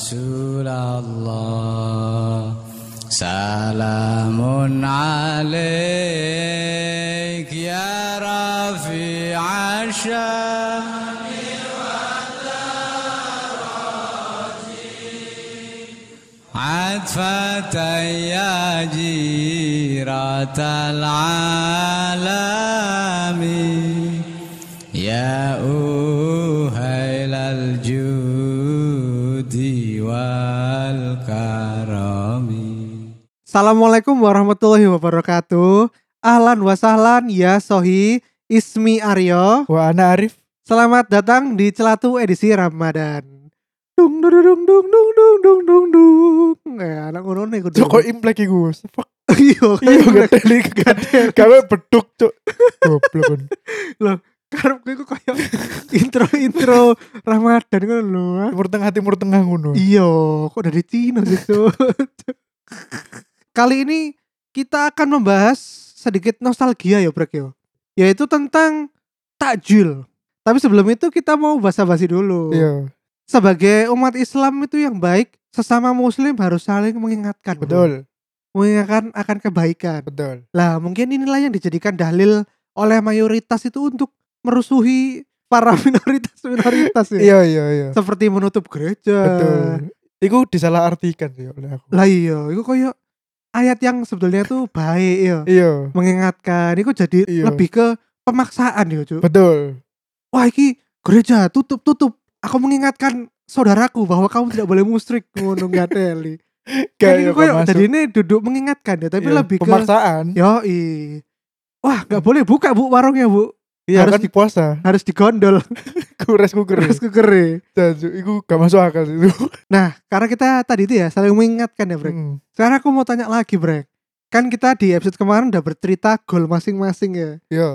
رسول الله. سلام عليك يا رفيع الشام. عطفة يا جيرة العالم Assalamualaikum warahmatullahi wabarakatuh. Ahlan wa sahlan ya sohi Ismi Aryo. Wah, Ana Arif. Selamat datang di Celatu edisi Ramadan. Dung dung dung dung dung dung dung dung dung. Eh, anak ngono nih kudu. Joko implek iku. Fuck. Iya, Iya kayak gadeli gawe beduk, Cuk. Goblok kan. karep iku koyo intro-intro Ramadan ngono lho. ah. Timur tengah timur tengah ngono. Iya, kok dari Cina Cuk? Kali ini kita akan membahas sedikit nostalgia ya Brek yo. Yaitu tentang takjil. Tapi sebelum itu kita mau basa-basi dulu. Iya, Sebagai umat Islam itu yang baik, sesama muslim harus saling mengingatkan. bro. betul, Mengingatkan akan kebaikan. betul. Lah, mungkin inilah yang dijadikan dalil oleh mayoritas itu untuk merusuhi para minoritas-minoritas ya. Iya, iya, iya. Seperti menutup gereja. Betul. Iku disalahartikan sih oleh aku. Lah iya, itu koyo ayat yang sebetulnya tuh baik ya. Iya, Mengingatkan, itu jadi Iya. lebih ke pemaksaan ya, Cuk. betul. Wah, iki gereja tutup tutup. Aku mengingatkan saudaraku bahwa kamu tidak boleh musyrik ngono ngateli. Kan Kayak koyo jadi ini duduk mengingatkan ya, tapi lebih ke pemaksaan. yo Wah, nggak boleh buka Bu warungnya, Bu. Iya, harus kan di- puasa. Harus digondol. Kures kuker. Terus kekere. Jaju, iku gak masuk akal sih itu. Nah, karena kita tadi itu ya saling mengingatkan ya, Brek. Hmm. Sekarang aku mau tanya lagi, Brek. Kan kita di episode kemarin udah bercerita gol masing-masing ya. Iya.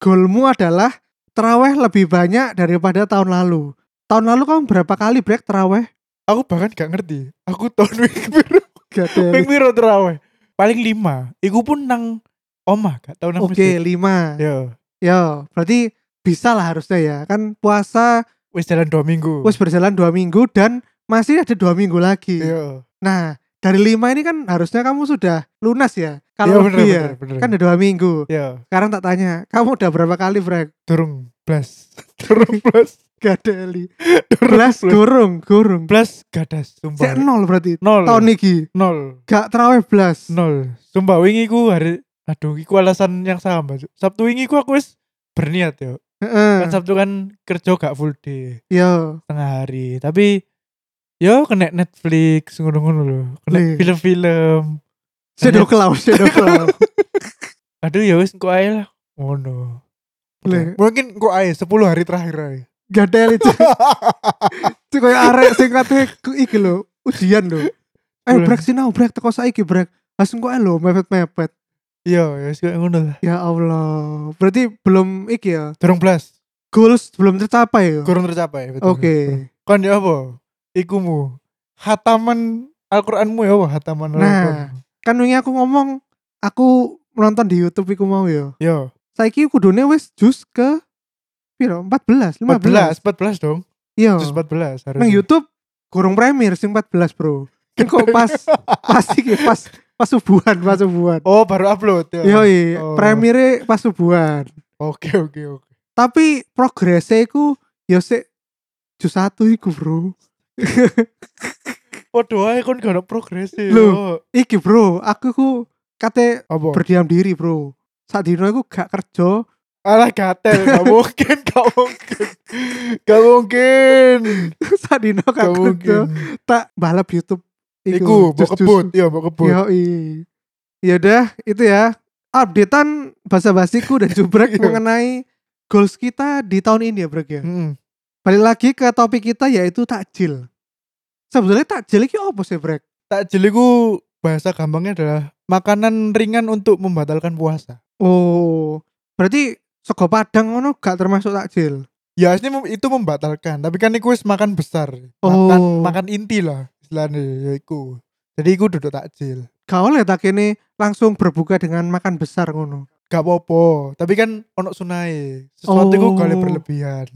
Golmu adalah teraweh lebih banyak daripada tahun lalu. Tahun lalu kamu berapa kali Brek teraweh? Aku bahkan gak ngerti. Aku tahun. Gak Wing piro terawih. Paling lima. Iku pun nang omah gak tau nang Oke, masjid. lima. Yo, Ya, berarti bisa lah harusnya ya. Kan puasa wis jalan dua minggu. wis berjalan dua minggu dan masih ada dua minggu lagi. Iya. Nah, dari lima ini kan harusnya kamu sudah lunas ya. Iya, Kalau bener, lebih ya. bener, bener. Kan ada dua minggu. Iya. Sekarang tak tanya, kamu udah berapa kali Brek? Durung blas. Durung blas. Gak ada li. Durung Belas gurung, gurung. Blas gadas Cek sumpah. nol berarti. Nol. Tahun iki Nol. gak terawih belas. Nol. Sumpah wingi ku hari aduh iku alasan yang sama. Sabtu wingi ku aku wis berniat yo. Heeh. Kan Sabtu kan kerja gak full day, Yo. setengah hari. Tapi yo kena Netflix ngono-ngono lho. Kena Nih. film-film. Shadow Cloud, Shadow Cloud. Aduh ya wis kok ae lah. Ngono. Le. Mungkin kok ae 10 hari terakhir ae. Li. Cuk. Cuk kayak arek sing kate ku iki lho, ujian lho. Eh brek sinau brek teko saiki brek. Langsung kok ae lho mepet-mepet. Iya, ya kayak ngono lah. Ya Allah. Berarti belum iki ya. Durung blas. Goals belum tercapai ya. Kurang tercapai betul. Oke. Kon ya apa? Ikumu. Hataman Al-Qur'anmu ya apa? Hataman Nah. Al-Qur'an. Kan wingi aku ngomong aku nonton di YouTube iku mau ya. Yo, Saiki kudune wis jus ke piro? 14, 15. 14, 14 dong. Iya. Jus 14 harus. Nang YouTube kurang premier sing 14, Bro. Kan kok pas pas iki pas pas subuhan, pas subuhan. Oh, baru upload ya. Yoi, Oh. premiere pas subuhan. Oke, oke, oke. Tapi progresnya iku ya sik jus satu iku, Bro. Podo ae kon gak ono progres e. Loh. Iki, Bro, aku ku kate Apa? berdiam diri, Bro. Saat dino aku gak kerja, Alah gatel, gak mungkin, gak mungkin. Gak mungkin. saat dino gak Gak kerja, mungkin. tak balap YouTube. Iku, mau kebut, iya mau kebut. Yoi. Ya udah, itu ya. Updatean bahasa basiku dan jubrek Iya. mengenai goals kita di tahun ini ya, Brek ya. Mm-mm. Balik lagi ke topik kita yaitu takjil. Sebetulnya takjil itu apa sih, Brek? Takjil itu bahasa gampangnya adalah makanan ringan untuk membatalkan puasa. Oh, berarti sego padang ngono gak termasuk takjil. Ya mem- itu membatalkan, tapi kan wis makan besar. Oh. Makan makan inti lah istilahnya ya iku. Jadi iku duduk takjil. Gak oleh tak ini langsung berbuka dengan makan besar ngono. Gak apa-apa, tapi kan ono sunai. Sesuatu iku Oh. gak boleh berlebihan.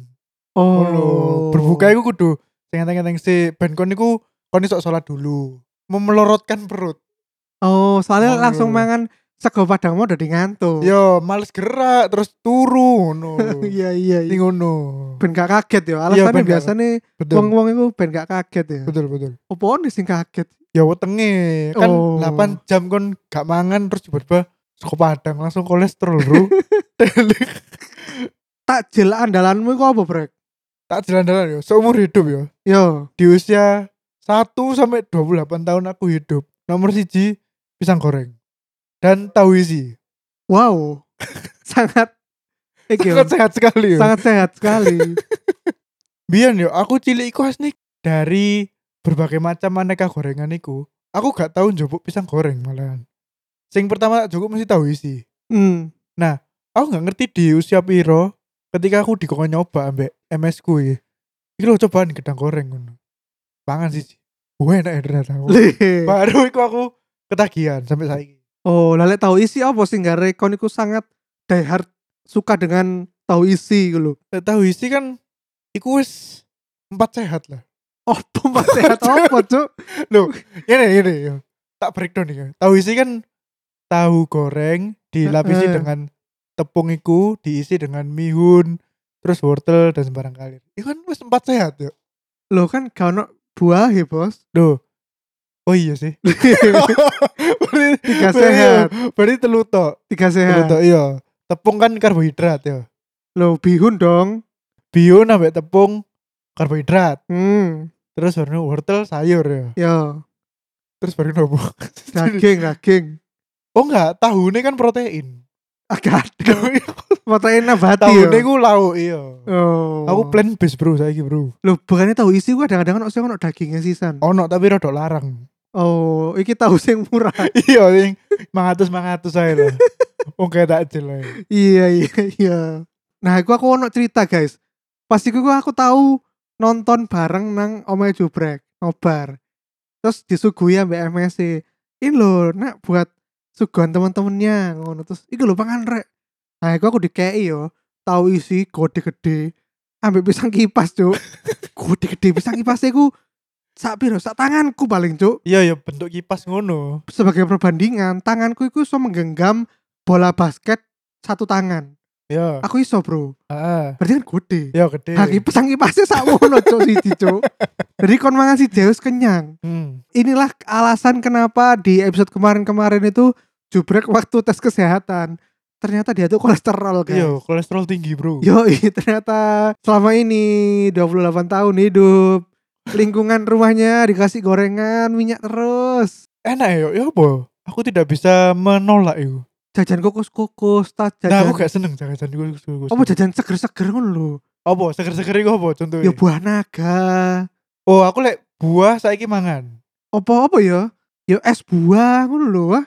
Oh, Ngono. Berbuka iku kudu enteng-enteng sih ben kon iku kon iso sholat dulu. Memelorotkan perut. Oh, soalnya Oh. langsung mangan sego padang mau udah ngantuk. Yo, males gerak terus turu ngono. Iya iya iya. ngono. Ben gak kaget gak- biasanya Betul. wong-wong itu ben gak kaget ya. Betul, betul. Opo sing kaget? Ya wetenge kan Oh. 8 jam kon gak mangan terus tiba-tiba sego padang langsung kolesterol, Bro. Takjil andalanmu iku apa, Brek? tak jalan-jalan ya, seumur hidup ya. Yo, Di usia 1 sampai 28 tahun aku hidup. Nomor siji pisang goreng. Dan tahu isi. wow. sangat iki yo, Sangat sehat sekali ya. sangat sehat sekali. Biyen yo aku cilik iku asli dari berbagai macam aneka gorengan iku. Aku gak tahu njupuk pisang goreng malahan. Sing pertama tak jupuk mesti tahu isi. Hmm. Aku gak ngerti di usia piro ketika aku dikon nyoba ambek MS ku iki. Iki lho cobaan gedang goreng ngono. Pangan sih. Wah enak ya ternyata. Baru iku aku ketagihan sampai saiki. Oh, lalu tahu isi apa sih nggak rekon iku sangat diehard suka dengan tahu isi gitu Tahu isi kan iku wis empat sehat lah. Oh, pembat sehat apa, Cuk? Ini ini ya. Tak breakdown nih ya. Tahu isi kan tahu goreng dilapisi dengan tepung iku diisi dengan mihun terus wortel dan sembarang kali. Itu kan wis empat sehat ya. Loh kan gak ono buah ya, Bos. Duh. Oh iya sih. berarti, Tiga berarti- sehat. Berarti telu tok. Tiga sehat. tok iya. Tepung kan karbohidrat ya. Loh, bihun dong. Bio nambah tepung karbohidrat. Hmm. Terus baru wortel sayur ya. Ya, Terus baru nopo. daging, daging. Oh enggak, tahune kan protein. Agak ada. Protein nabati ya. tahune ku lauk iya. Oh. Aku plant based bro saiki bro. Loh, bukannya tahu isi gua kadang-kadang ono sing ono dagingnya sisan. Ono tapi rada larang. Oh, iki tahu sing murah. iya sing mangatus mangatus ae lah. Wong kayak tak aja iya, iya, iya. Nah, aku aku ono cerita, guys. Pas iku aku tahu nonton bareng nang omahe Jubrek, nobar. Terus disuguhi ambek MSC. Ini lho, nak buat suguhan teman-temannya ngono terus iki lho pangan rek. Nah, iku aku dikei yo, tahu isi gede-gede. Ambek pisang kipas, Cuk. gede-gede pisang kipas iku sak piro? Sak tanganku paling, Cuk. Iya ya bentuk kipas ngono. Sebagai perbandingan, tanganku iku iso menggenggam bola basket satu tangan. Iya. Aku iso, Bro. Heeh. Berarti kan gede. Iya gede. Nah, pisang kipasnya sakmono cok siji cok. Jadi kon mangan si Deus kenyang. Hmm. Inilah alasan kenapa di episode kemarin-kemarin itu jubrek waktu tes kesehatan. Ternyata dia tuh kolesterol Iya, guys. kolesterol tinggi, Bro. Yo, ternyata selama ini 28 tahun hidup lingkungan rumahnya dikasih gorengan minyak terus. Enak ya, ya apa? Aku tidak bisa menolak itu. Jajan kukus-kukus, tas Nah, jajan. aku gak seneng jajan gue. apa jajan seger-seger ngono lho. Apa? Seger-seger iku apa contohnya? Ya buah naga. Oh, aku lek buah saiki mangan. Apa apa ya? Ya es buah ngono lho. Wah.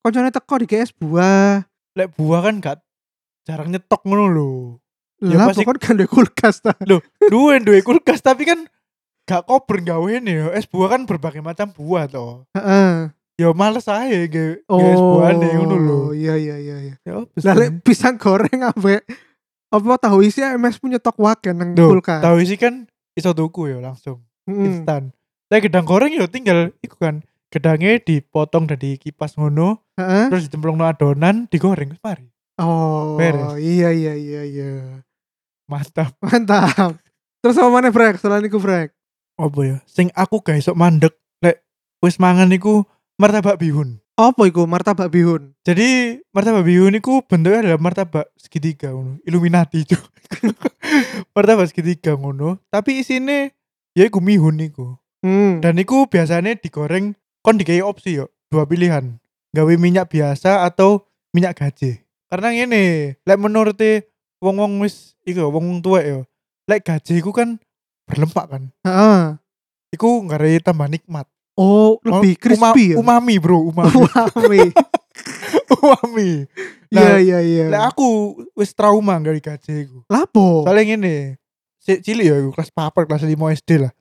Koncone teko di es buah. Lek buah kan gak jarang nyetok ngono lho. Ya Lah pasti- kan duwe kulkas ta. Duwe duwe kulkas tapi kan gak kober gawe ya. Es buah kan berbagai macam buah toh. Heeh. Ya males aja ge es buah nih ngono lho. Oh, iya iya iya iya. Ya apa Lah lek pisang goreng ambek apa tahu isi MS punya tok waken nang Duh, kulkas. tahu isi kan iso tuku ya langsung Mm. instan. Lah gedang goreng ya tinggal iku kan gedangnya dipotong dari kipas ngono Heeh. terus dicemplung adonan digoreng mari. Oh, Beres. iya iya iya iya. Mantap. Mantap. Terus apa mana Brek? Selain iku Brek. Apa ya? Sing aku gak iso mandek lek wis mangan iku martabak bihun. Apa iku martabak bihun? Jadi martabak bihun iku bentuknya adalah martabak segitiga ngono, Illuminati itu. martabak segitiga ngono, tapi isine ya iku mihun iku. Hmm. Dan iku biasanya digoreng kon dikai opsi yo, dua pilihan. Gawe minyak biasa atau minyak gaje. Karena ngene, lek menurut wong-wong wis iku wong tua yo. Lek gaje iku kan berlemak kan. Heeh. Iku nggak tambah nikmat. Oh, lebih Oh, uma- crispy ya. Umami, Bro, umami. Umami. umami. Iya Nah, iya iya. Lek aku wis trauma dari gaje iku. Lapo? Soalnya ngene, si cilik ya iku kelas papat kelas 5 SD lah.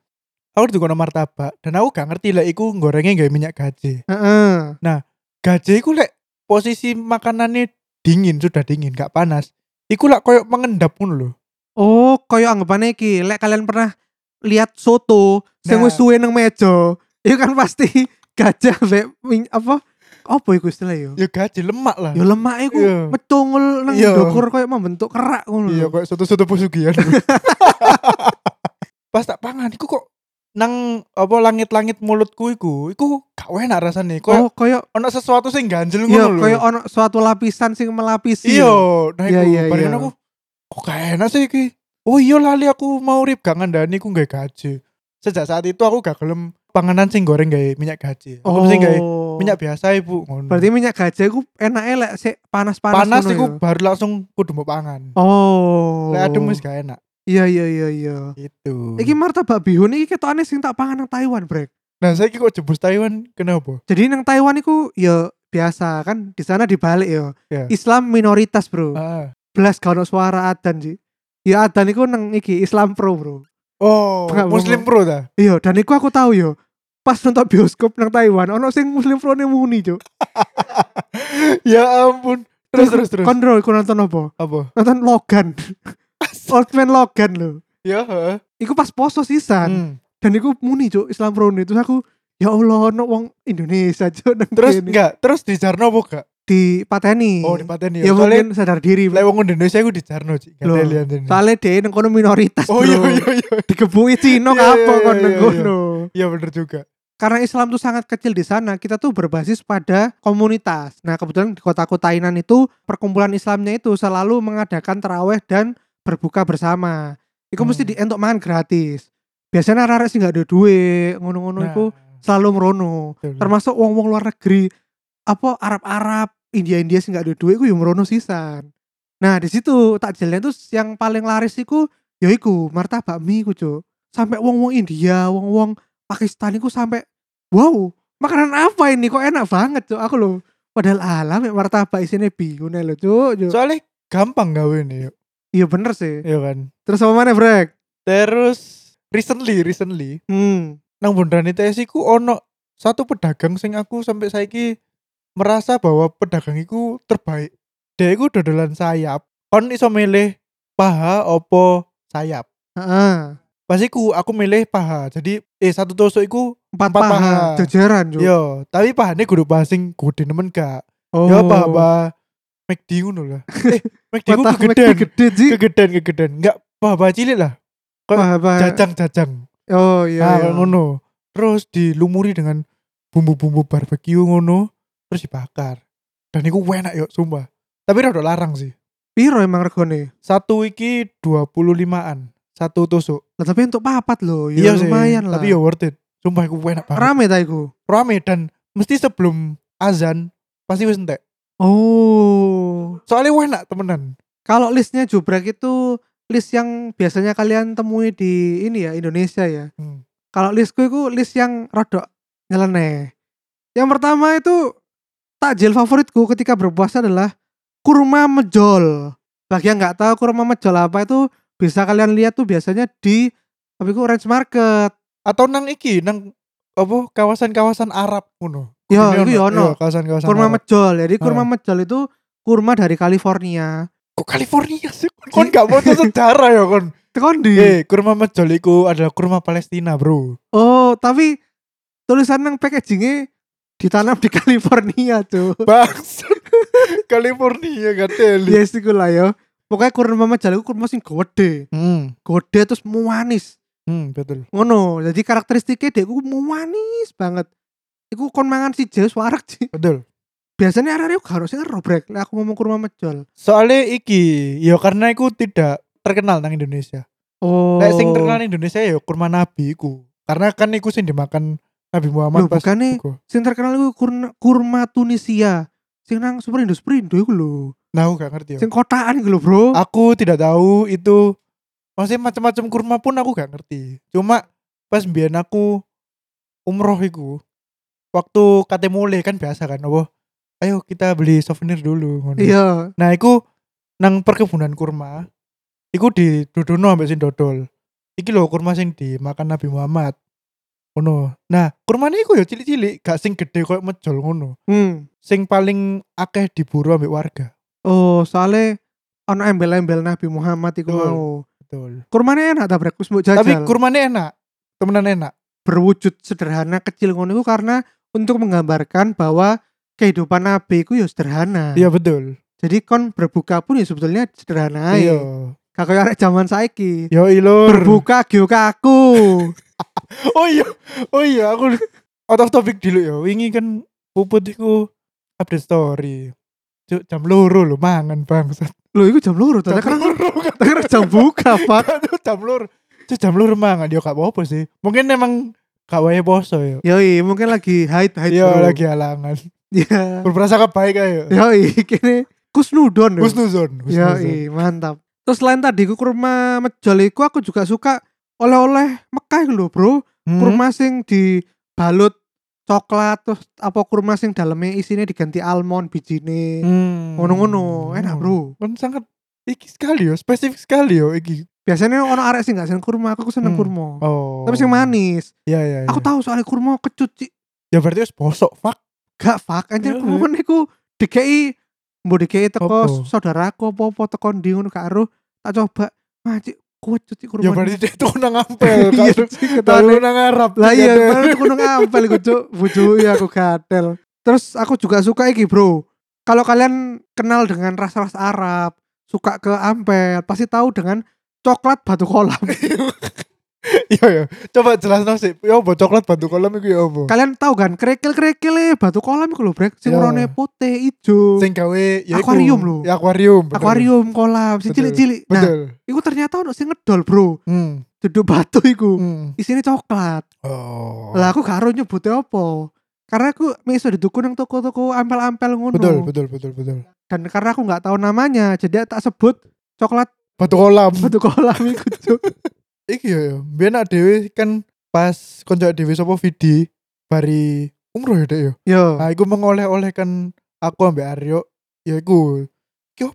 Aku ditukono martabak dan aku gak ngerti lah iku gorengnya gawe minyak gaje. Heeh. Gaje iku lek posisi makanannya dingin sudah dingin gak panas. Iku lah koyo mengendap ngono lho. Oh, koyo anggapannya iki, lek kalian pernah lihat soto sing Nah. wis suwe nang meja, Itu kan pasti gajah mbek apa? Apa iku istilahnya yo? Ya gaji lemak lah. Yo lemak iku Iya. mecungul nang Iya. ndukur koyo membentuk kerak ngono. Iya lho. kok soto-soto pesugihan. Pas tak pangan iku kok nang apa langit-langit mulutku iku, iku gak enak rasane. Koyo Oh, koyo ono sesuatu sing ganjel iya ngono lho. koyo ono suatu lapisan sing melapisi. Iya, nah Iya, iku iya, barengan iya. aku kok gak enak sih iki. Oh iya lali aku mau rib gak ngandani ku gak gaji. Sejak saat itu aku gak gelem panganan sing goreng gawe minyak gaji. Aku mesti gawe minyak biasa ibu ngono. Oh. Berarti minyak gajah iku enake lek sik panas-panas panas iku ya? baru langsung kudu mau pangan. Oh. Lek adem wis gak enak. Iya iya iya iya. Gitu. Iki martabak bihun iki ketokane sing tak pangan nang Taiwan, Brek. Nah, saya kok jebus Taiwan kenapa? Jadi nang Taiwan iku ya biasa kan di sana dibalik ya. Iya. Islam minoritas, Bro. Ah. Belas ono suara adzan sih. Ya adzan iku nang iki Islam Pro, Bro. Oh, Enggak, Muslim. Pro ta? Iya, dan iku aku tahu yo. Pas nonton bioskop nang Taiwan, ono sing Muslim Pro ne muni, Cuk. ya ampun. Terus terus terus. Kontrol iku nonton apa? Apa? Nonton Logan. Old Man Logan lho. Ya, heeh. Iku pas poso sisan. Hmm. Dan iku muni, Cuk, Islam Pro ne. Terus aku ya Allah ono wong Indonesia, Cuk. Terus enggak, terus di Jarno apa gak? Di pateni. Oh, di pateni ya ya. Soalnya mungkin sadar diri. lek wong Indonesia iku di Jarno, Cik. Soalnya dia nang kono minoritas, Oh Bro. iya iya iya. Digebuki Cina Iya, apa iya, kon iya, nang iya. kono. Iya bener juga. Karena Islam tuh sangat kecil di sana, kita tuh berbasis pada komunitas. Nah, kebetulan di kota-kota Tainan itu perkumpulan Islamnya itu selalu mengadakan terawih dan berbuka bersama. Iku mesti Hmm. dientuk mangan gratis. Biasanya arek sih nggak ada duit, ngono-ngono Nah, iku selalu merono. Termasuk wong-wong luar negeri, apa Arab-Arab, India-India sih nggak ada duit, iku yang merono sisan. Nah, di situ takjilnya tuh yang paling laris iku ya iku martabak mie iku, Cuk. Sampai wong-wong India, wong-wong Pakistan iku sampai wow, makanan apa ini kok enak banget, Cuk. Aku loh padahal alam ya martabak isinya bihun lho, Cuk. Cuk. Soalnya gampang gawe nih, yuk. Iya bener sih. Iya kan. Terus apa mana, Brek? Terus recently, recently Hmm. nang Bundaran ITS iku ono satu pedagang sing aku sampai saiki merasa bahwa pedagang iku terbaik. Dia iku dodolan sayap. Kon iso milih paha opo sayap. Heeh. Pas iku aku milih paha. Jadi eh satu tusuk iku Empat, Empat paha, paha. jajaran, Cuk. yo, tapi pahane kudu paha sing gede nemen gak. Oh. Ya paha McD ngono lah. Eh, McD ku kegedean. gede sih. Kegedean kegedean. Enggak paha cilik lah. Kok. Jajang-jajang. Oh iya. Nah, iya. ngono. Terus dilumuri dengan bumbu-bumbu barbeque ngono, terus dibakar. Dan iku enak yo, sumpah. Tapi rada larang sih. Piro emang regone? Satu iki 25-an. Satu tusuk. Lah tapi untuk papat loh, ya sih, lumayan lah. Tapi yo worth it. Sumpah iku enak banget. rame ta iku. Rame dan mesti sebelum azan pasti wis entek. Oh. Soalnya enak temenan. Kalau listnya jubrek itu list yang biasanya kalian temui di ini ya Indonesia ya. Hmm. Kalau listku itu list yang rodok nyeleneh. Yang pertama itu takjil favoritku ketika berpuasa adalah kurma mejol. Bagi yang nggak tahu kurma mejol apa itu bisa kalian lihat tuh biasanya di itu range market. Atau nang iki nang apa kawasan-kawasan Arab ngono. Ya, iku ya ono. Kawasan-kawasan Kurma Arab. mejol. Jadi kurma Ah. mejol itu kurma dari California. Kok California sih? Kon gak mau sejarah ya kon. Tekan di. Eh, kurma mejol iku adalah kurma Palestina, Bro. Oh, tapi tulisan nang packagingnya ditanam di California tuh. Bangsa. California gak teli. Yes iku lah ya. Pokoknya kurma mejol iku kurma sing gede. Hmm, Gede terus manis. hmm, betul. Ngono. Jadi karakteristiknya dia iku manis banget. Iku kon mangan si Jus warak sih. Betul. Biasanya arek aku harusnya robrek. Lah aku ngomong kurma mejol. Soalnya iki, ya karena iku tidak terkenal nang Indonesia. Oh. Nek sing terkenal nang Indonesia ya kurma nabi iku. Karena kan iku sing dimakan Nabi Muhammad Loh, bukannya- iku. Sing terkenal iku kurma, kurma Tunisia. Sing nang Superindo Superindo iku lho. Nah, aku gak ngerti ya. Sing kotaan iku lho, Bro. Aku tidak tahu itu maksudnya macam-macam kurma pun aku gak ngerti. Cuma pas mbiyen aku umroh iku waktu kate mulai kan biasa kan apa ayo kita beli souvenir dulu. Iya. Nah, iku nang perkebunan kurma iku di dodono ambek sing dodol. Iki lho kurma sing dimakan Nabi Muhammad. Ngono. Nah, kurmane iku ya cilik-cilik, gak sing gede koyo mejol ngono. Hmm. Sing paling akeh diburu ambek warga. Oh, soalnya ono embel-embel Nabi Muhammad iku Betul. mau. Betul. Kurmane enak ta brek wis mbok jajal. Tapi kurmane enak. Temenan enak. berwujud sederhana kecil ngono iku karena untuk menggambarkan bahwa kehidupan nabi iku ya sederhana. Iya betul. Jadi kon berbuka pun ya sebetulnya sederhana ae. Gak kayak arek zaman saiki. Yo ilur. Berbuka aku. Oh iya. Oh iya aku out of topic dulu ya. Wingi kan puput iku update story. Cuk, jam loro lho mangan bangsat. Loh iku jam loro Jam ta karena loro kan. karena jam buka, Pak. Jam loro. Cuk, jam loro mangan yo gak apa-apa sih. Mungkin emang gak wae poso ya. Yoi, mungkin lagi haid haid Iya bro. lagi halangan. Iya. Berprasangka baik ayo. Yoi, kini kusnudon. yo. Husnuzon. husnuzon. Yoi, mantap. Terus selain tadi ku kurma mejol iku aku juga suka oleh-oleh Mekah lho, Bro. Hmm. Kurma sing dibalut coklat terus apa kurma sing dalamnya isinya diganti almond bijine. Hmm. Ngono-ngono, enak, Bro. Kan sangat iki sekali yo, spesifik sekali yo iki. Biasanya ono arek sing gak seneng kurma, aku seneng Hmm. kurma. Oh. Tapi sing manis. Iya iya. Aku iya. tahu soalnya kurma kecut Cik. Ya berarti wis bosok fuck. Gak fuck anjir Iya, kurma niku dikei mbok dikei teko saudaraku apa-apa teko ndi ngono gak ero tak coba mah Cik kuat Cik kurma. Ya berarti dia tuh nang ampel Iya, kan. Nang Arab. Lah iya, baru tuh gunung ampel iku cuk, bujui aku gatel. Terus aku juga suka iki, Bro. Kalau kalian kenal dengan ras-ras Arab, suka ke ampel, pasti tahu dengan coklat batu kolam. Iya ya. Coba jelasno sih. Ya apa coklat batu kolam iku ya apa? kalian tahu kan kerikil-kerikil batu kolam iku lho, Brek, sing Ya. warnane putih, ijo. Sing gawe ya. Akuarium lho. Ya akuarium. bener. Akuarium kolam, sing Betul. cilik-cilik. Nah, Betul. iku ternyata ono sing ngedol, Bro. Hmm. Duduk batu iku. Hmm. Isinya coklat. Oh. Lah aku gak ero nyebutnya apa. Karena aku miso dituku nang toko-toko ampel-ampel ngono. Betul, betul, betul, betul. dan karena aku nggak tahu namanya jadi tak sebut coklat Batu kolam. batu kolam itu Cuk. Iki ya ya. Biyen nak dhewe kan pas konco dhewe sapa Vidi bari umroh ya dek ya. yo Nah, iku mengoleh-oleh kan aku ambek Aryo, ya opo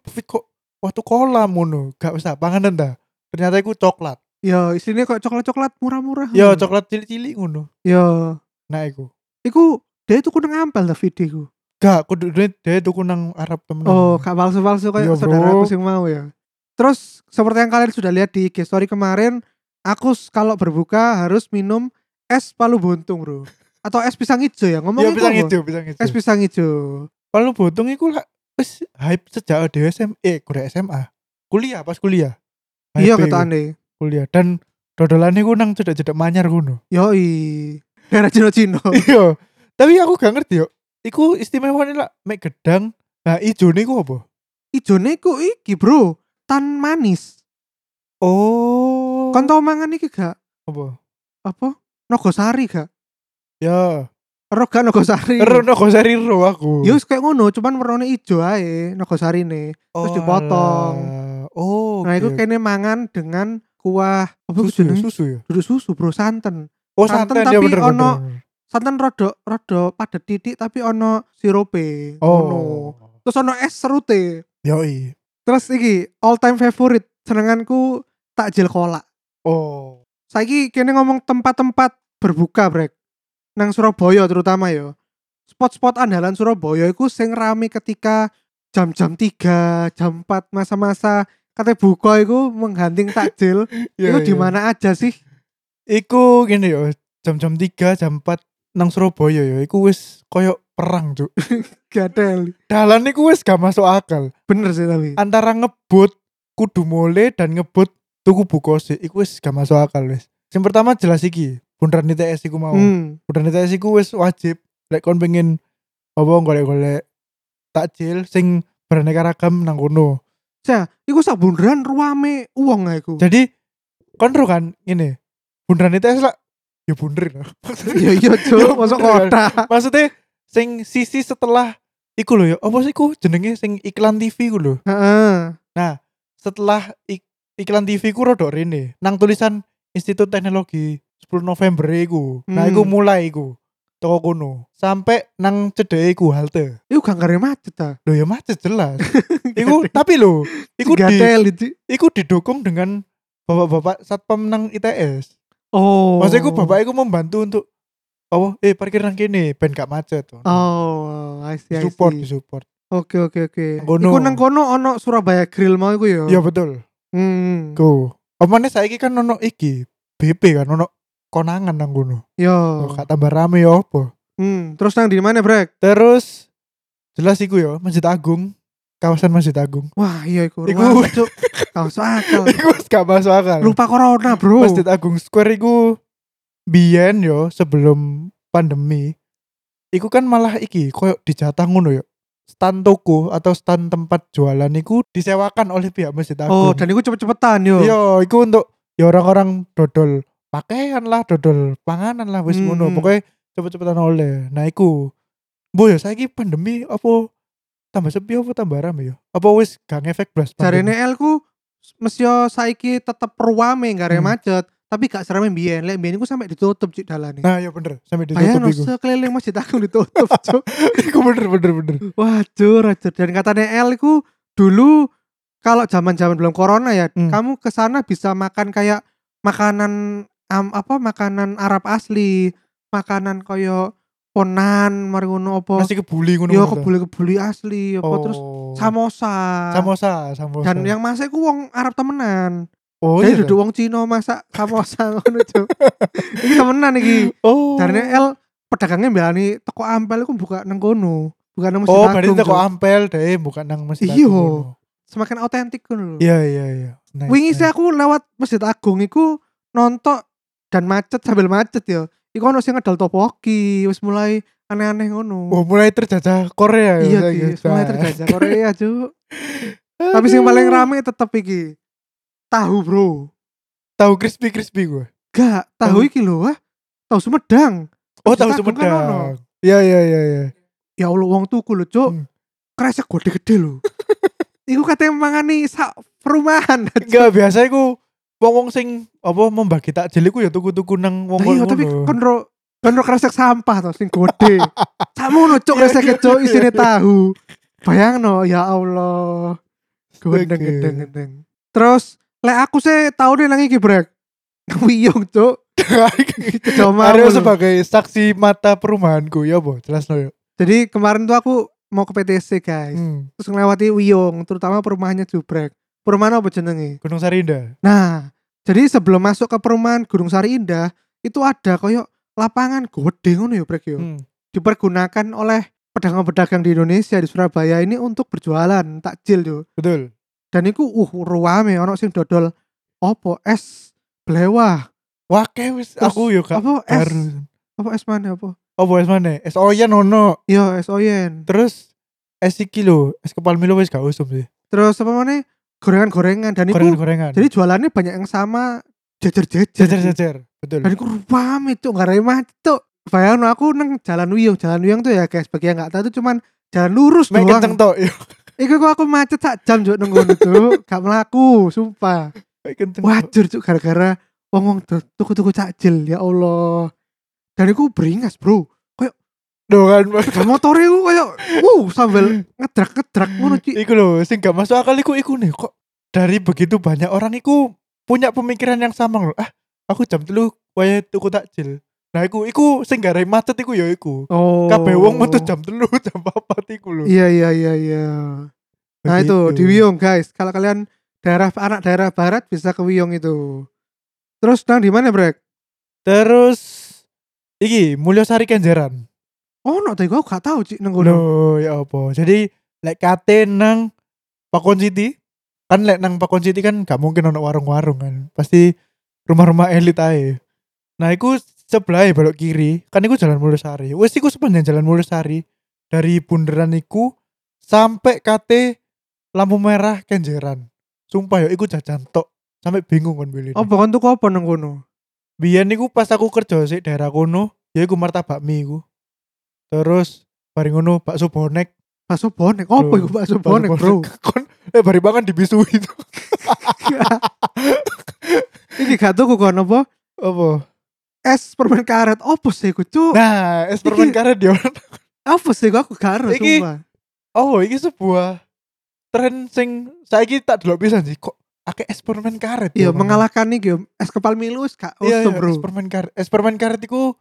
Fit, kok waktu kolam ngono, gak usah panganan ta. Ternyata iku coklat. yo isinya kok coklat coklat murah-murah Ya coklat cilik-cilik ngono. yo Nah iku. iku dia itu kudu ngampel ta videoku Gak, kudu dia tuku nang Arab temen. oh gak palsu-palsu kayak Iya, saudara bro. aku sing mau ya terus seperti yang kalian sudah lihat di IG story kemarin aku kalau berbuka harus minum es palu buntung bro atau es pisang hijau ya ngomongnya Iya itu pisang hijau, pisang hijau. es pisang hijau Kalau botong iku lah wis hype sejak dhewe SMA, eh kuliah SMA. Kuliah pas kuliah. iya Hype kata aneh kuliah dan dodolan iku nang cedek-cedek manyar ngono. yoi daerah Cino-Cino Iya. Tapi aku gak ngerti yo. Iku istimewanya lah mek gedang. Nah, ijo niku apa? Ijone ku iki bro tan manis Oh. Kon tau mangan iki gak apa? apa Nogosari gak Ya. ero gak Nogosari Ero kok sari ro aku. ya wis kayak ngono cuman warnane ijo ae Nogosari nih terus Oh, dipotong. alah. Oh. nah itu kene mangan dengan kuah apa susu, jenenge susu ya. duduk susu bro santen Oh, Santan santan, ya tapi bener ono- bener. santen rodo rodo padet titik tapi ono sirope Oh. terus ono es serute Yoi. terus iki all time favorite senenganku takjil kolak Oh. saiki kene ngomong tempat-tempat berbuka brek nang Surabaya terutama ya spot-spot andalan Surabaya iku sing rame ketika jam-jam 3 jam 4 masa-masa kate buka iku mengganting takjil Iya, itu di iya. mana aja sih Iku gini yo, jam-jam 3, jam 4 nang Surabaya yo, iku wis koyo perang, Cuk. gadel Dalan iku wis gak masuk akal. bener sih tapi Antara ngebut kudu mole dan ngebut tuku buku sih, iku wis gak masuk akal wis. Yang pertama jelas iki, bundaran ITS iku mau. hmm. Bundaran ITS iku wis wajib lek kon pengen apa golek-golek takjil sing beraneka ragam nang kono. Sa, iku sak bundaran ruame uang gak iku Jadi kon ro kan ini bundaran ITS lah ya bunder lah. iya iya Ya, masuk bener kota maksudnya sing sisi setelah iku lho ya apa sih iku jenenge sing iklan TV ku lho heeh setelah ik- iklan TV ku rodok rene. Nang tulisan Institut Teknologi 10 November iku. Nah iku Hmm. mulai iku. Toko kono. Sampai nang cedeke iku halte. Iku gak ngare macet ta? Lho ya macet jelas. Iku tapi lho iku di gadel itu iku didukung dengan bapak-bapak satpam nang ITS oh. Maksudnya iku bapak iku membantu untuk oh eh parkir nang kene ben gak macet. Oh I see, I support see. support Oke oke oke. Nang kono. Iku nang kono ono Surabaya Grill mau iku ya. Iya betul. Hmm. Go. Omane saiki kan ono iki BP kan ono konangan nang kono. Yo. Oh, gak tambah rame ya apa. Hmm, terus nang di mana, Brek? Terus jelas iku ya Masjid Agung, kawasan Masjid Agung. Wah, iya iku. Iku- Cuk. Kau akal. Iku gak masuk akal. Lupa corona, Bro. Masjid Agung Square iku biyen yo sebelum pandemi. Iku kan malah iki koyo dijatah ngono yo. Stand toko atau stand tempat jualan iku disewakan oleh pihak Masjid Oh, Agung. dan iku cepet-cepetan yo. Iya, iku untuk ya orang-orang dodol pakaian lah, dodol panganan lah wis Hmm. ngono. Pokoknya cepet-cepetan oleh. Nah, iku. Bu ya saiki pandemi apa tambah sepi apa tambah rame ya? Apa wis gak ngefek blas Jarene pandemi? L ku mesti yo saiki tetep ruame gak Hmm. macet, tapi gak serame mbiyen. Lek mbiyen iku sampe ditutup cik dalane. Nah, ya bener, sampai Bayang ditutup iku. sekeliling masjid agung ditutup, Cuk. Iku bener bener bener. Waduh, rajur. Dan katanya L iku dulu kalau zaman-zaman belum corona ya, Hmm. kamu ke sana bisa makan kayak makanan am, apa makanan Arab asli, makanan koyo ponan, mari ngono apa. Masih kebuli ngono. Yo ngono ta? kebuli-kebuli asli apa terus Oh. samosa. samosa, samosa. Dan yang masak ku wong Arab temenan. Oh Jadi iya. duduk wong Cina masak samosa ngono, Cuk. iki temenan iki. Oh. Jarine L pedagangnya mbani toko ampel iku buka nang kono. Bukan nang Masjid Oh, berarti Cuk. ampel deh, bukan nang masjid. Iya. Semakin otentik ngono lho. Iya, iya, iya. Nice, Wingi sih nice. aku lewat Masjid Agung iku nonton dan macet sambil macet ya. Iku ono sing ngedol topoki, wis mulai aneh-aneh ngono. Oh, mulai terjajah Korea ya. iya sih, wis mulai terjajah Korea, Cuk. Tapi sing paling rame tetep iki. Tahu, Bro. Tahu crispy crispy gue. Gak, tahu iki lho, wah. Tahu Sumedang. Oh, tahu kan. Sumedang. Iya, iya, iya, iya. Ya Allah wong tuku lho, Cuk. Hmm. Kresek gede-gede lho. iku katanya mangani sak perumahan. Enggak biasa iku wong-wong sing apa membagi takjil iku ya tuku-tuku nang wong Lah iya tapi kon ro kon ro kresek sampah to sing gede. Cuk Iya, kresek iya, cuk iya. isine tahu. Bayangno ya Allah. Gendeng Oke. gendeng gendeng. Terus lek aku sih tau nih nang iki brek. Wiyong cuk. Coba Aryo sebagai saksi mata perumahanku ya boh jelas no yuk. Jadi kemarin tuh aku mau ke PTC guys. Hmm. Terus ngelewati Wiyong, terutama perumahannya Jubrek. Perumahan apa jenenge? Gunung Sarinda. Nah, jadi sebelum masuk ke perumahan Gunung Sari Indah, itu ada koyo lapangan gede ngono ya brek yo. Hmm. dipergunakan oleh pedagang-pedagang di Indonesia di Surabaya ini untuk berjualan takjil yo. Betul. Dan iku uh ruame ono sing dodol opo es belewah. Wah kayak wis aku yo kak. apa es apa es mana apa? Oh es mana? Es oyen ono. Yo es oyen. Terus es iki lho, es kepal milo wis gak usum sih. Terus apa mana? Gorengan-gorengan dan iku Gorengan-gorengan. jadi jualannya banyak yang sama jajar-jajar. jajar-jajar. Betul. Dan iku ruame cuk gak remah cuk. Bayangno aku nang Jalan Wiyung. Jalan Wiyung tuh ya guys, bagi yang nggak tahu tuh cuman jalan lurus Mek doang. kenceng tok. Iku kok aku macet sak jam cuk nang cuk. Gak melaku, sumpah. Wajur cuk gara-gara wong-wong do- tuku-tuku takjil ya Allah. Dan iku beringas, Bro. Duh kan. Gak motor iku koyo uh sambil ngedrak-ngedrak ngono Ci. Iku lho, sing gak masuk akal iku iku nih kok dari begitu banyak orang iku punya pemikiran yang sama loh. Ah, aku jam telu wae tuku takjil. Nah, iku iku sing garai macet iku ya iku. Oh. Kabeh wong metu jam telu jam 4 iku lho. Iya iya iya iya. Nah itu di Wiyung guys. Kalau kalian daerah anak daerah barat bisa ke Wiyung itu. Terus nang di mana, Brek? Terus iki Mulyosari Kenjeran. Oh, no, gak tahu Cik nang. Loh, ya apa? Jadi lek kate nang Pakon City kan lek nang Pakon City kan gak mungkin ono warung-warung kan. Pasti rumah-rumah elit ae. Nah, iku sebelah belok kiri, kan iku jalan Mulyosari. Wes iku sepanjang jalan Mulyosari dari bundaran iku sampai kate lampu merah Kenjeran. Sumpah ya iku jajan tok. Sampai bingung kan pilih. Oh, bukan tuku apa nang kono? Biyen niku pas aku kerja sih daerah kono, ya iku martabak mie iku. Terus bareng ngono bakso bonek, Bakso bonek. Apa iku bakso bonek, Bro? Kon eh bari bangan dibisui itu. Iki gak tuku kon apa? Apa? Es permen karet. Apa sih Cuk? Nah, es permen Iki- karet dia. Apa sih iku aku ero Iki- sumpah. Oh, ini sebuah tren sing saiki tak delok pisan sih kok akeh es permen karet. Iya, ya, Mang. mengalahkan nih yo es kepal milu wis gak Iya, iya, Bro. es permen karet. Es permen karet iku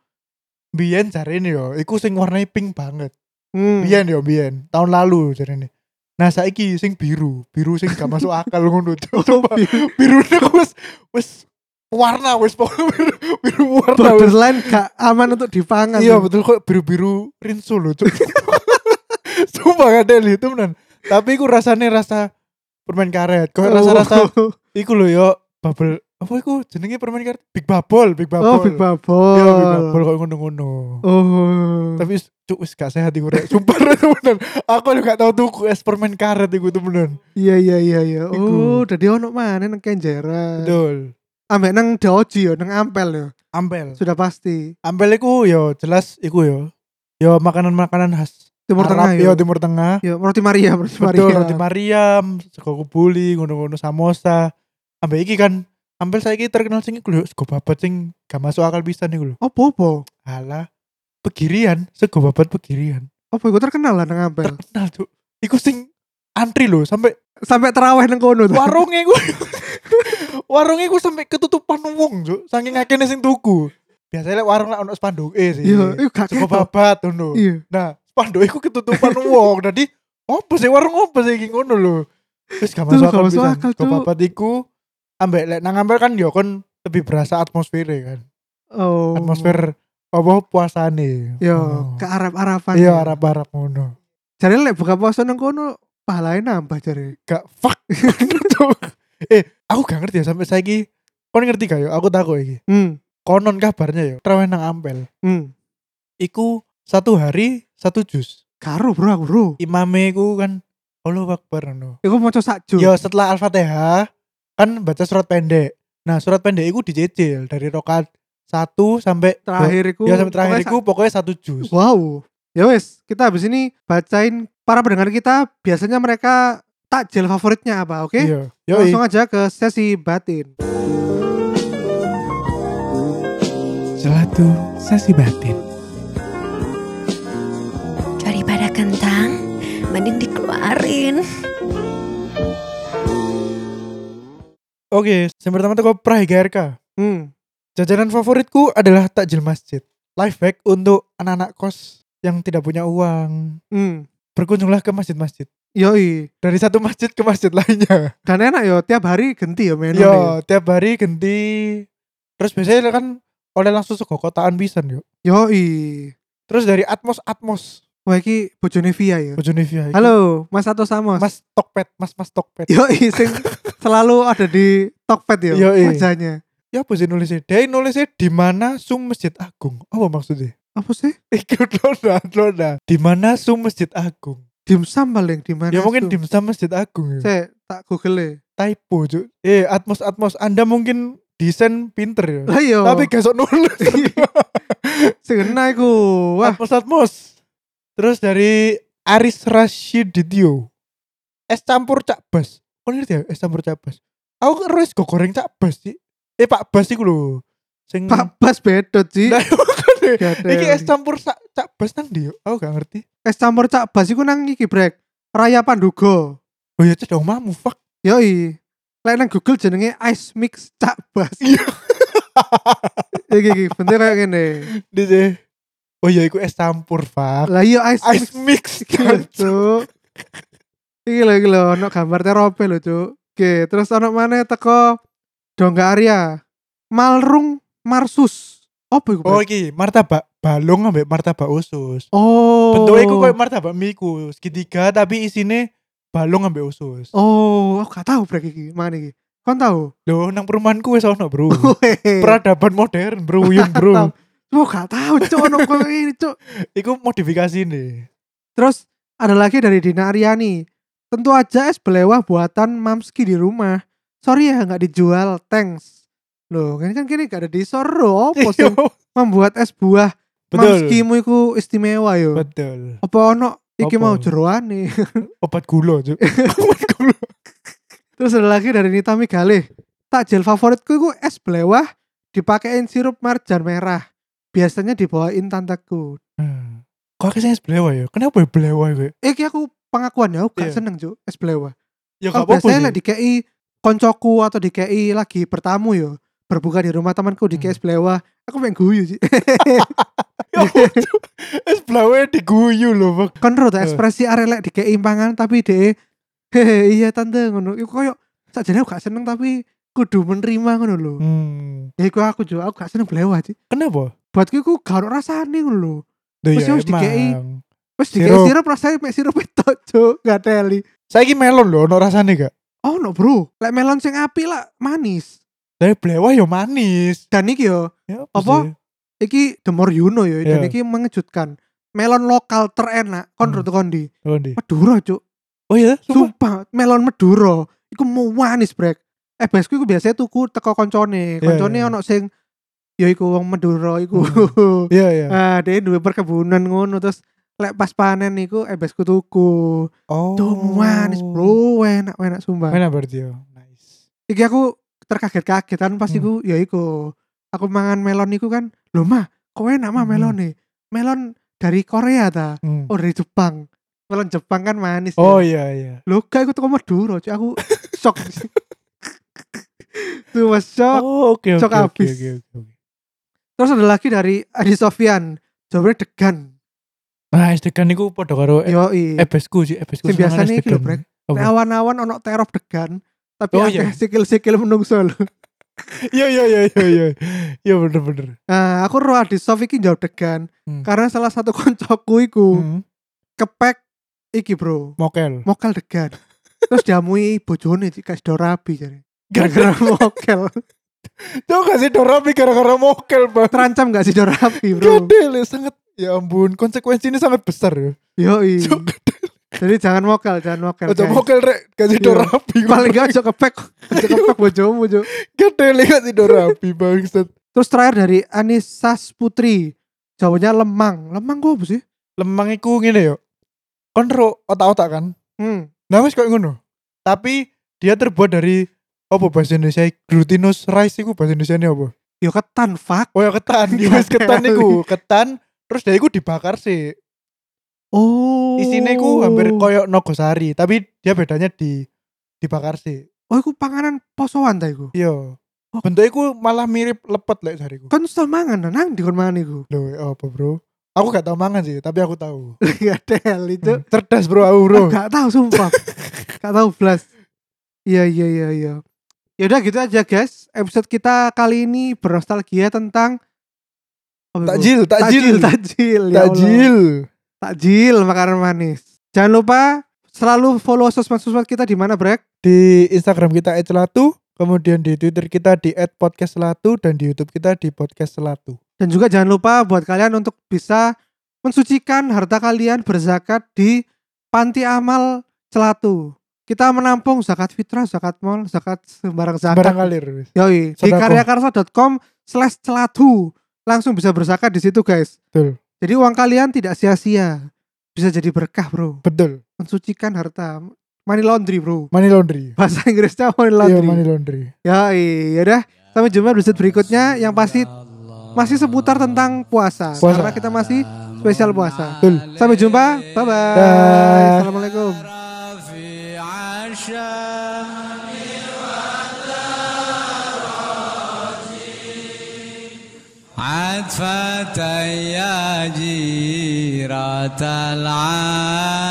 biyen jarene yo, iku sing warnai pink banget. Hmm. Biyen yo, biyen. Tahun lalu jarene. Nah, saiki sing biru, biru sing gak masuk akal ngono. Oh, Coba biru. biru wis wis warna wis pokoknya biru, biru warna borderline gak aman untuk dipangan Iya betul kok biru-biru rinso loh cuk. Sumpah gak ada itu beneran. Tapi iku rasanya rasa permen karet. Kok Oh. iku lho yo bubble apa iku jenenge permen karet? Big Bubble, Big Bubble. oh big bubble Iya, Big Bubble kok ngono-ngono. oh Tapi cuk wis gak sehat iku rek. Sumpah rek, beneran. Aku lu gak tau tuku es permen karet iku tuh beneran. iya iya iya iya oh jadi ono mana nang kenjera Betul. Ambek nang doji yo nang ampel yo Ampel. sudah pasti Ampel iku yo jelas iku yo. Yo makanan-makanan khas timur Arab, tengah yo yo Timur Tengah. yo roti Maria roti Betul, Maria roti Mariam, sego kubuli, ngono-ngono samosa. Ambek iki kan ampel saiki terkenal sing iku lho, sego babat sing gak masuk akal pisan iku lho. apa apa Alah, pegirian, sego babat pegirian. apa iku terkenal lah nang ampel Terkenal tuh. Iku sing antri lho sampai sampai terawih nang kono tuh warungnya iku. warungnya iku sampai ketutupan wong, Cuk. Saking akehne sing tuku. Biasanya lek warung lek ono spanduk eh sih. iya iku gak ketok. babat ngono. iya Nah, spanduk iku ketutupan wong. Dadi opo sih warung opo sih iki ngono lho. Wis gak masuk akal Cuk. babat iku ambek lek nang ampel kan yo kon lebih berasa atmosfernya kan. oh Atmosfer apa puasane. yo Ngono. ke Arab Araban Iya, Arab-Arab ngono. jadi lek buka puasa nang kono pahalanya nambah jadi Gak fuck. eh, aku gak ngerti ya sampai saiki. Kon ngerti gak yo? Aku takut iki. hmm Konon kabarnya yo, terawih nang ampel. hmm Iku satu hari satu jus. karo bro aku bro Imame iku kan Allah Akbar ngono. iku mau sak jus Yo setelah Al-Fatihah kan baca surat pendek. Nah, surat pendek itu dicicil dari rokat satu sampai terakhir iku Ya sampai terakhir pokoknya itu pokoknya satu jus. wow ya wes kita habis ini bacain para pendengar kita biasanya mereka takjil favoritnya apa oke Iya. Yo langsung aja ke sesi batin Selatu sesi batin. Daripada kentang, mending dikeluarin. Oke, yang pertama tuh Prahi GRK. hmm Jajanan favoritku adalah takjil masjid. Life hack untuk anak-anak kos yang tidak punya uang. hmm Berkunjunglah ke masjid-masjid. yoi Dari satu masjid ke masjid lainnya. dan enak yo tiap hari ganti yo menu Yo, tiap hari ganti. Terus biasanya kan oleh langsung sego kotaan pisan yo. yoi Terus dari Atmos Atmos. wah iki bojone Via ya Bojone Via. iki. halo Mas atau Samos Mas Tokped, Mas Mas Tokped. yoi sing selalu ada di Tokped yo Yoi. wajahnya Ya apa sih nulisnya? Dia nulisnya di mana sum masjid agung. Apa maksudnya? Apa sih Ikut lona, lona. Di mana sum masjid agung? dimsum paling di mana ya mungkin dimsum masjid agung ya. saya tak google Typo cuy. Eh Atmos Atmos Anda mungkin desain pinter ya. lah yo Tapi gak sok nulis. sing kena iku wah Atmos Atmos. Terus dari Aris Rashiditio. Es campur cak bas. Kau ngerti ya es campur cak bas? Aku kan es goreng cak bas sih. Eh Pak Bas iku lho. Sing Pak Bas bedot sih Nah. Iki es campur sak cak bas nang ndi yo? Aku gak ngerti. es campur cak bas iku nang iki brek Raya Pandugo Oh iya cedok mamu fuck. yoi lek nang Google jenenge ice mix cak bas Iya. iki iki bentar kayak gini Dise. Oh iya iku es campur fuck. lah iya ice, Ice mix mix Iki lho, kan. cuk iki lho iki lho ono gambar terope lho cuk oke terus ono mana teko Dongga Arya Malrung Marsus apa iku Oh iki martabak balung ambek martabak usus. oh Bentuknya iku kayak martabak mie ku segitiga tapi isine balung ambek usus. oh aku gak tahu brek iki mana iki kon tahu Loh nang perumahanku wis ono, Bro. Peradaban modern, Bro, yun. Bro. Cuk, gak tahu cuk ono koyo ini cuk Iku modifikasi nih. Terus ada lagi dari Dina Aryani. Tentu aja es belewah buatan Mamski di rumah. Sorry ya nggak dijual, thanks. Loh, ini kan kini gak ada di Soro. Apa sih membuat es buah Betul. Mamskimu iku istimewa yo. Betul. Apa ono iki Apa? mau jeroane. Obat gula, Cuk. Obat gula. Terus ada lagi dari Nita Migalih. Takjil favoritku iku es belewah dipakein sirup marjan merah. Biasanya dibawain tanteku. Hmm. Kok es belewa ya? Kenapa ya belewa iku? Eh, iki aku pengakuan ya, aku gak Iya. seneng cuk es belewah. Ya gak apa-apa biasanya lek dikei koncoku atau dikei lagi bertamu yo berbuka di rumah temanku di Hmm. es belewah aku pengen guyu sih Ya. Es belewa diguyu loh, Bang. ro tuh Eh. ekspresi arek lek dikei pangan tapi de hehe iya tante ngono iku koyo sakjane aku gak seneng tapi kudu menerima ngono lho. Hmm. Ya iku aku juga aku gak seneng blewah sih. Kenapa? Buatku iku gak ono rasane ngono lho. Loh Wis ya wis dikei. Wis dikei Sirup. sirup rasane mek sirup itu cuk, gak teli. Saiki melon lho ono rasane gak? Oh no bro, lek melon sing api lah manis. Dari blewah yo manis. Dan iki yo, Ya, Apa? sih? iki the more you know yo, dan Iya. iki mengejutkan. Melon lokal terenak, kon Hmm. hmm. kondi. Oh, Ndi. Madura cuk, Oh iya, sumpah. sumpah melon Madura. Iku mau manis brek. Eh besku iku biasanya tuku teko koncone. Iya, Koncone iya. ono sing ya iku wong Madura iku. Iya iya. ah, dia duwe perkebunan ngono terus lek pas panen iku eh besku tuku. Oh. Tuh manis bro, enak enak sumpah. Mana berarti yo. Nice. Iki aku terkaget-kaget kan pas Hmm. iku ya iku. Aku mangan melon iku kan, lho mah, kok enak mah Hmm. melon nih. Melon dari Korea ta? Hmm. Oh dari Jepang. Melon Jepang kan manis. Oh ya. iya iya. Lho gak ikut teko Madura, Cuk. aku shock. Tuh mas shock. Oh oke oke Cok oke habis. oke oke. Terus ada lagi dari Adi Sofyan. Jawabnya degan. Nah, es degan niku padha karo e- Yoi. ebesku sih, ebesku. Sing biasane es iki lho. Brek. Awan-awan ono terop degan. Tapi Oh, akeh iya. sikil-sikil menungso lho. Iya iya iya iya iya. Iya bener bener. Nah, aku roh Adi Sof iki jawab degan. Hmm. Karena salah satu koncoku iku Hmm. kepek iki bro. Mokel. Mokal degan. Terus diamui bojone Cik, kasih do rabi jare. Gara-gara mokel. Tuh kasih dorapi gara-gara mokel bang. Terancam gak sih do rabi bro? Gede ya sangat. Ya ampun, konsekuensinya sangat besar ya. Yoi. Cuk, Jadi jangan mokel, jangan mokel. Guys. mokel rek kasih Iya. dorapi. Paling gak aja kepek, aja kepek bojomu Cuk. gede kasih dorapi bangsat. Terus terakhir dari Anisas Putri. Jawabannya lemang. Lemang gue apa sih? Lemang iku ngene yo. Kon ro otak-otak kan. Hmm. Nah wis koyo ngono. Tapi dia terbuat dari apa bahasa Indonesia glutinous rice iku bahasa Indonesia apa? Yo ketan fuck. Oh ya ketan, wis ketan iku, ketan terus dia iku dibakar sih. Oh. Isine iku hampir koyo nogosari, tapi dia bedanya di dibakar sih. Oh, iku panganan posoan ta iku. Iya. Oh. Bentuknya iku malah mirip lepet lek jariku. Kan sudah mangan nang di kon mangan iku. Loh, apa bro? Aku gak tau mangan sih, tapi aku tahu. Gak ada itu. Hmm, Cerdas bro, aku bro. Gak tahu sumpah. Gak tahu blas. Iya iya iya iya. Ya udah gitu aja guys. Episode kita kali ini bernostalgia tentang itu? Takjil, takjil, takjil, takjil, ya Allah. takjil. Takjil makanan manis. Jangan lupa selalu follow sosmed-sosmed kita di mana Brek? Di Instagram kita @celatu, kemudian di Twitter kita di @podcastcelatu dan di YouTube kita di podcast celatu. Dan juga jangan lupa buat kalian untuk bisa mensucikan harta kalian berzakat di panti amal Celatu. Kita menampung zakat fitrah, zakat mal, zakat sembarang zakat. Barang kalir. Yoi, di Sedekah. karyakarsa.com slash celatu. Langsung bisa berzakat di situ guys. Betul. Jadi uang kalian tidak sia-sia. Bisa jadi berkah bro. Betul. Mensucikan harta. Money laundry bro. Money laundry. Bahasa Inggrisnya money Iya, laundry. money laundry. Yoi, yaudah. Sampai jumpa di episode berikutnya yang pasti masih seputar tentang puasa. Puasa. Karena kita masih spesial puasa. Betul. Sampai jumpa. Bye bye. Dah. Assalamualaikum. عاد فتى يا جيرة العاد